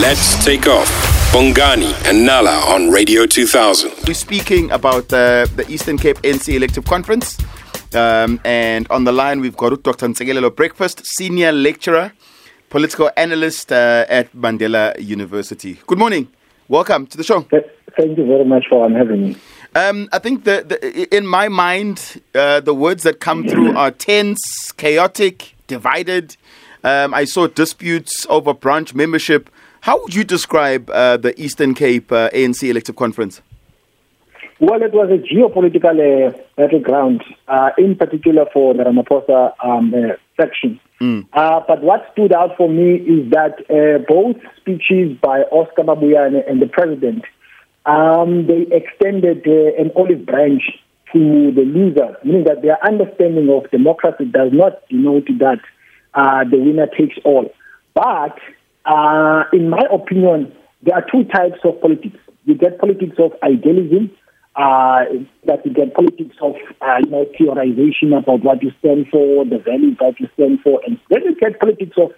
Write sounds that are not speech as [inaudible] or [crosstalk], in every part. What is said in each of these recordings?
Let's take off. Bongani and Nala on Radio 2000. We're speaking about uh, the Eastern Cape NC Elective Conference. Um, and on the line, we've got Dr. Ntsikelelo Breakfast, Senior Lecturer, Political Analyst uh, at Mandela University. Good morning. Welcome to the show. Thank you very much for having me. Um, I think the, the, in my mind, uh, the words that come through [laughs] are tense, chaotic, divided. Um, I saw disputes over branch membership. How would you describe uh, the Eastern Cape uh, ANC elective conference? Well, it was a geopolitical uh, battleground, uh, in particular for the Ramaphosa um, uh, section. Mm. but what stood out for me is that both speeches by Oscar Mabuya and, and the president, um, they extended an olive branch to the loser, meaning that their understanding of democracy does not denote that the winner takes all. But uh, in my opinion, there are two types of politics. You get politics of idealism, uh, that you get politics of uh, you know theorization about what you stand for, the values that you stand for, and then you get politics of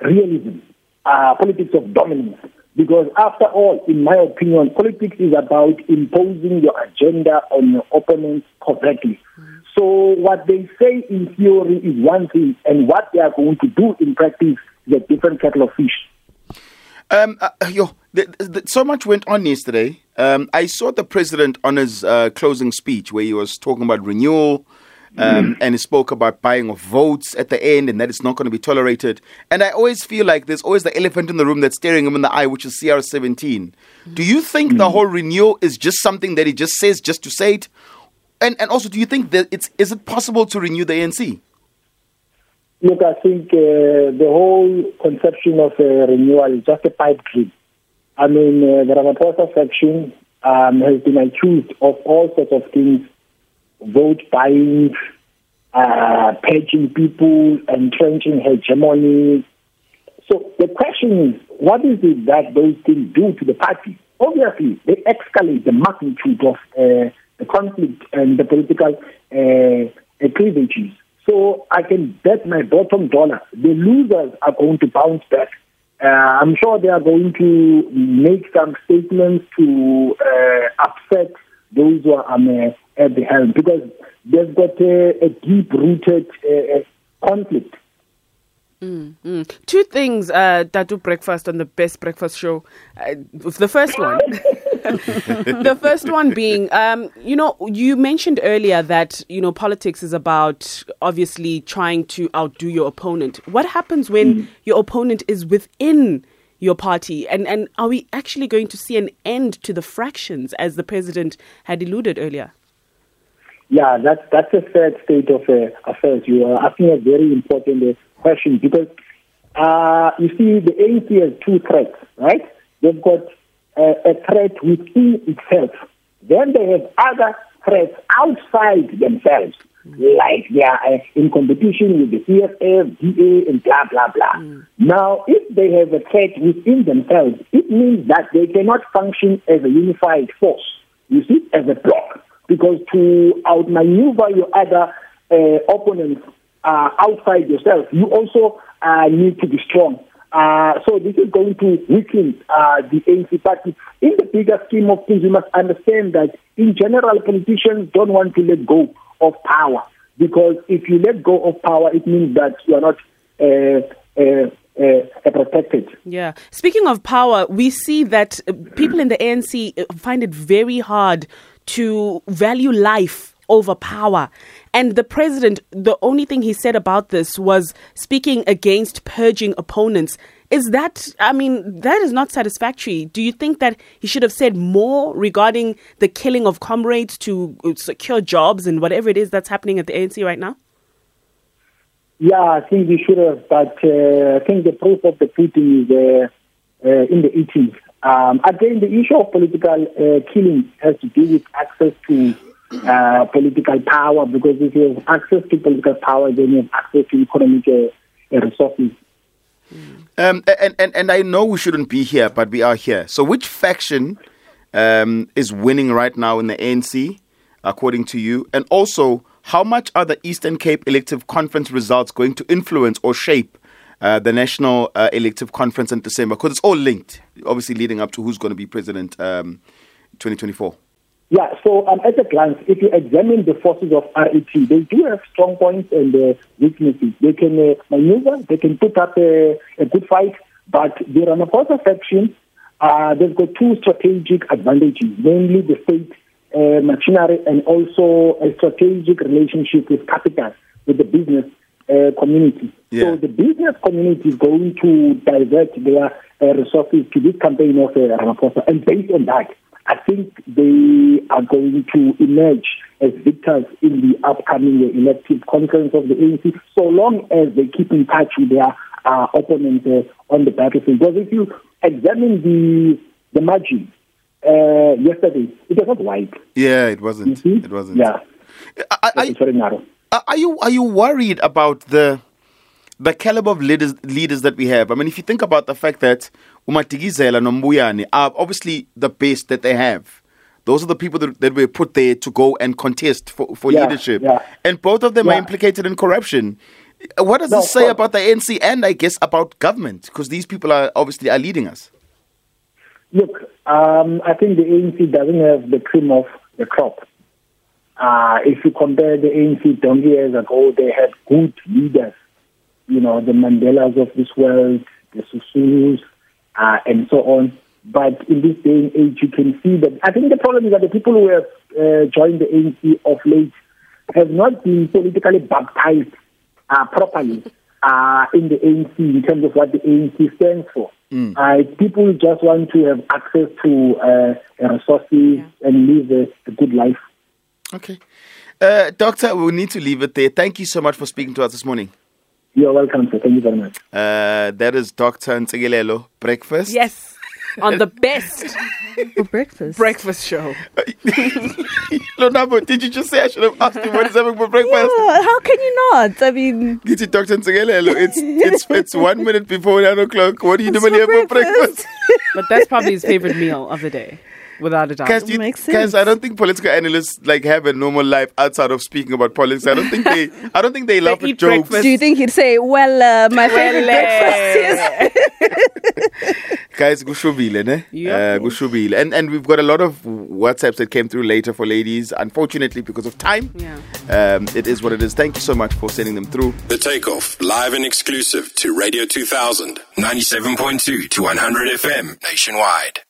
realism, uh, politics of dominance. Because after all, in my opinion, politics is about imposing your agenda on your opponents correctly. So what they say in theory is one thing, and what they are going to do in practice the different kettle of fish. Um, uh, yo, so much went on yesterday. Um, I saw the president on his uh, closing speech where he was talking about renewal. Um, mm. And he spoke about buying of votes at the end and that it's not going to be tolerated. And I always feel like there's always the elephant in the room that's staring him in the eye, which is CR17. Mm. Do you think mm. the whole renewal is just something that he just says just to say it? And, and also, do you think that it's is it possible to renew the ANC? Look, I think uh, the whole conception of uh, renewal is just a pipe dream. I mean, uh, the Ramaphosa section um, has been accused of all sorts of things, vote buying, uh, purging people, entrenching hegemony. So the question is, what is it that those things do to the party? Obviously, they escalate the magnitude of uh, the conflict and the political uh, cleavages. So I can bet my bottom dollar the losers are going to bounce back. Uh, I'm sure they are going to make some statements to uh, upset those who are um, uh, at the helm because they've got a, a deep rooted uh, uh, conflict. Mm-hmm. Two things, uh, Dadu Breakfast on the Best Breakfast Show. Uh, the first one. [laughs] [laughs] the first one being, um, you know, you mentioned earlier that, you know, politics is about obviously trying to outdo your opponent. What happens when mm. your opponent is within your party? And, and are we actually going to see an end to the fractions as the president had alluded earlier? Yeah, that's, that's a sad state of uh, affairs. You are asking a very important uh, question because, uh, you see, the ANC has two threats, right? They've got a, a threat within itself. Then they have other threats outside themselves, like they are uh, in competition with the EFF, DA, and blah, blah, blah. Mm. Now, if they have a threat within themselves, it means that they cannot function as a unified force, you see, as a bloc. Because to outmaneuver your other uh, opponents uh, outside yourself, you also uh, need to be strong. Uh, so this is going to weaken uh, the ANC party. In the bigger scheme of things, you must understand that in general, politicians don't want to let go of power because if you let go of power, it means that you are not uh, uh, uh, protected. Yeah. Speaking of power, we see that people in the ANC find it very hard to value life over power. And the president, the only thing he said about this was speaking against purging opponents. Is that, I mean, that is not satisfactory. Do you think that he should have said more regarding the killing of comrades to secure jobs and whatever it is that's happening at the ANC right now? Yeah, I think he should have, but uh, I think the proof of the pudding is uh, uh, in the eating. Um, again, the issue of political uh, killing has to do with access to uh, political power because if you have access to political power, then you have access to economic uh, resources. Um, and, and, and I know we shouldn't be here, but we are here. So, which faction um, is winning right now in the ANC, according to you? And also, how much are the Eastern Cape Elective Conference results going to influence or shape uh, the National uh, Elective Conference in December? Because it's all linked, obviously leading up to who's going to be president um, 2024. Yeah, so um, at a glance, if you examine the forces of RET, they do have strong points and uh, weaknesses. They can uh, maneuver, they can put up a, a good fight, but the Ramaphosa faction, uh, they've got two strategic advantages, namely the state uh, machinery and also a strategic relationship with capital, with the business uh, community. Yeah. So the business community is going to divert their uh, resources to this campaign of uh, Ramaphosa, and based on that, I think they are going to emerge as victors in the upcoming elective conference of the ANC, so long as they keep in touch with their uh, opponents uh, on the battlefield. Because if you examine the the margin uh, yesterday, it was not wide. Yeah, it wasn't. It wasn't. Yeah, I, I, very narrow. Are you are you worried about the the caliber of leaders leaders that we have? I mean, if you think about the fact that uMadikizela and Mabuyane are obviously the best that they have. Those are the people that, that were put there to go and contest for, for Yeah, leadership. yeah. And both of them are implicated in corruption. What does No, this say course. about the ANC and I guess about government? Because these people are obviously are leading us. Look, um, I think the ANC doesn't have the cream of the crop. Uh, if you compare the ANC 20 years ago, they had good leaders, you know, the Mandelas of this world, the Sisulus, uh, and so on. But in this day and age, you can see that. I think the problem is that the people who have uh, joined the ANC of late have not been politically baptized uh, properly [laughs] uh, in the ANC in terms of what the ANC stands for. Uh, people just want to have access to uh, resources and live a, a good life. Okay. Uh, doctor, we need to leave it there. Thank you so much for speaking to us this morning. You're welcome, sir. Thank you very much. Uh, that is Dr. Ntsikelelo Breakfast. Yes, on the best For breakfast. breakfast show. [laughs] Lonabo, did you just say I should have asked him what he's having for breakfast? Yeah, how can you not? I mean, Get it, Dr. Ntsikelelo. It's, it's, it's one minute before nine o'clock. What do you normally have for breakfast? But that's probably his favorite meal of the day, without a doubt. Guys, you, Makes guys, sense. I don't think political analysts like have a normal life outside of speaking about politics. I don't think they. [laughs] I don't think they laugh at eat jokes. breakfast. do you think he'd say, well, uh, my favorite Well, breakfast is... [laughs] Guys, gushubile, ne? Yeah. Uh, gushubile. And and we've got a lot of WhatsApps that came through later for ladies. Unfortunately, because of time, Yeah. um, it is what it is. Thank you so much for sending them through. The Takeoff, live and exclusive to Radio 2000, 97.2 to 100 FM nationwide.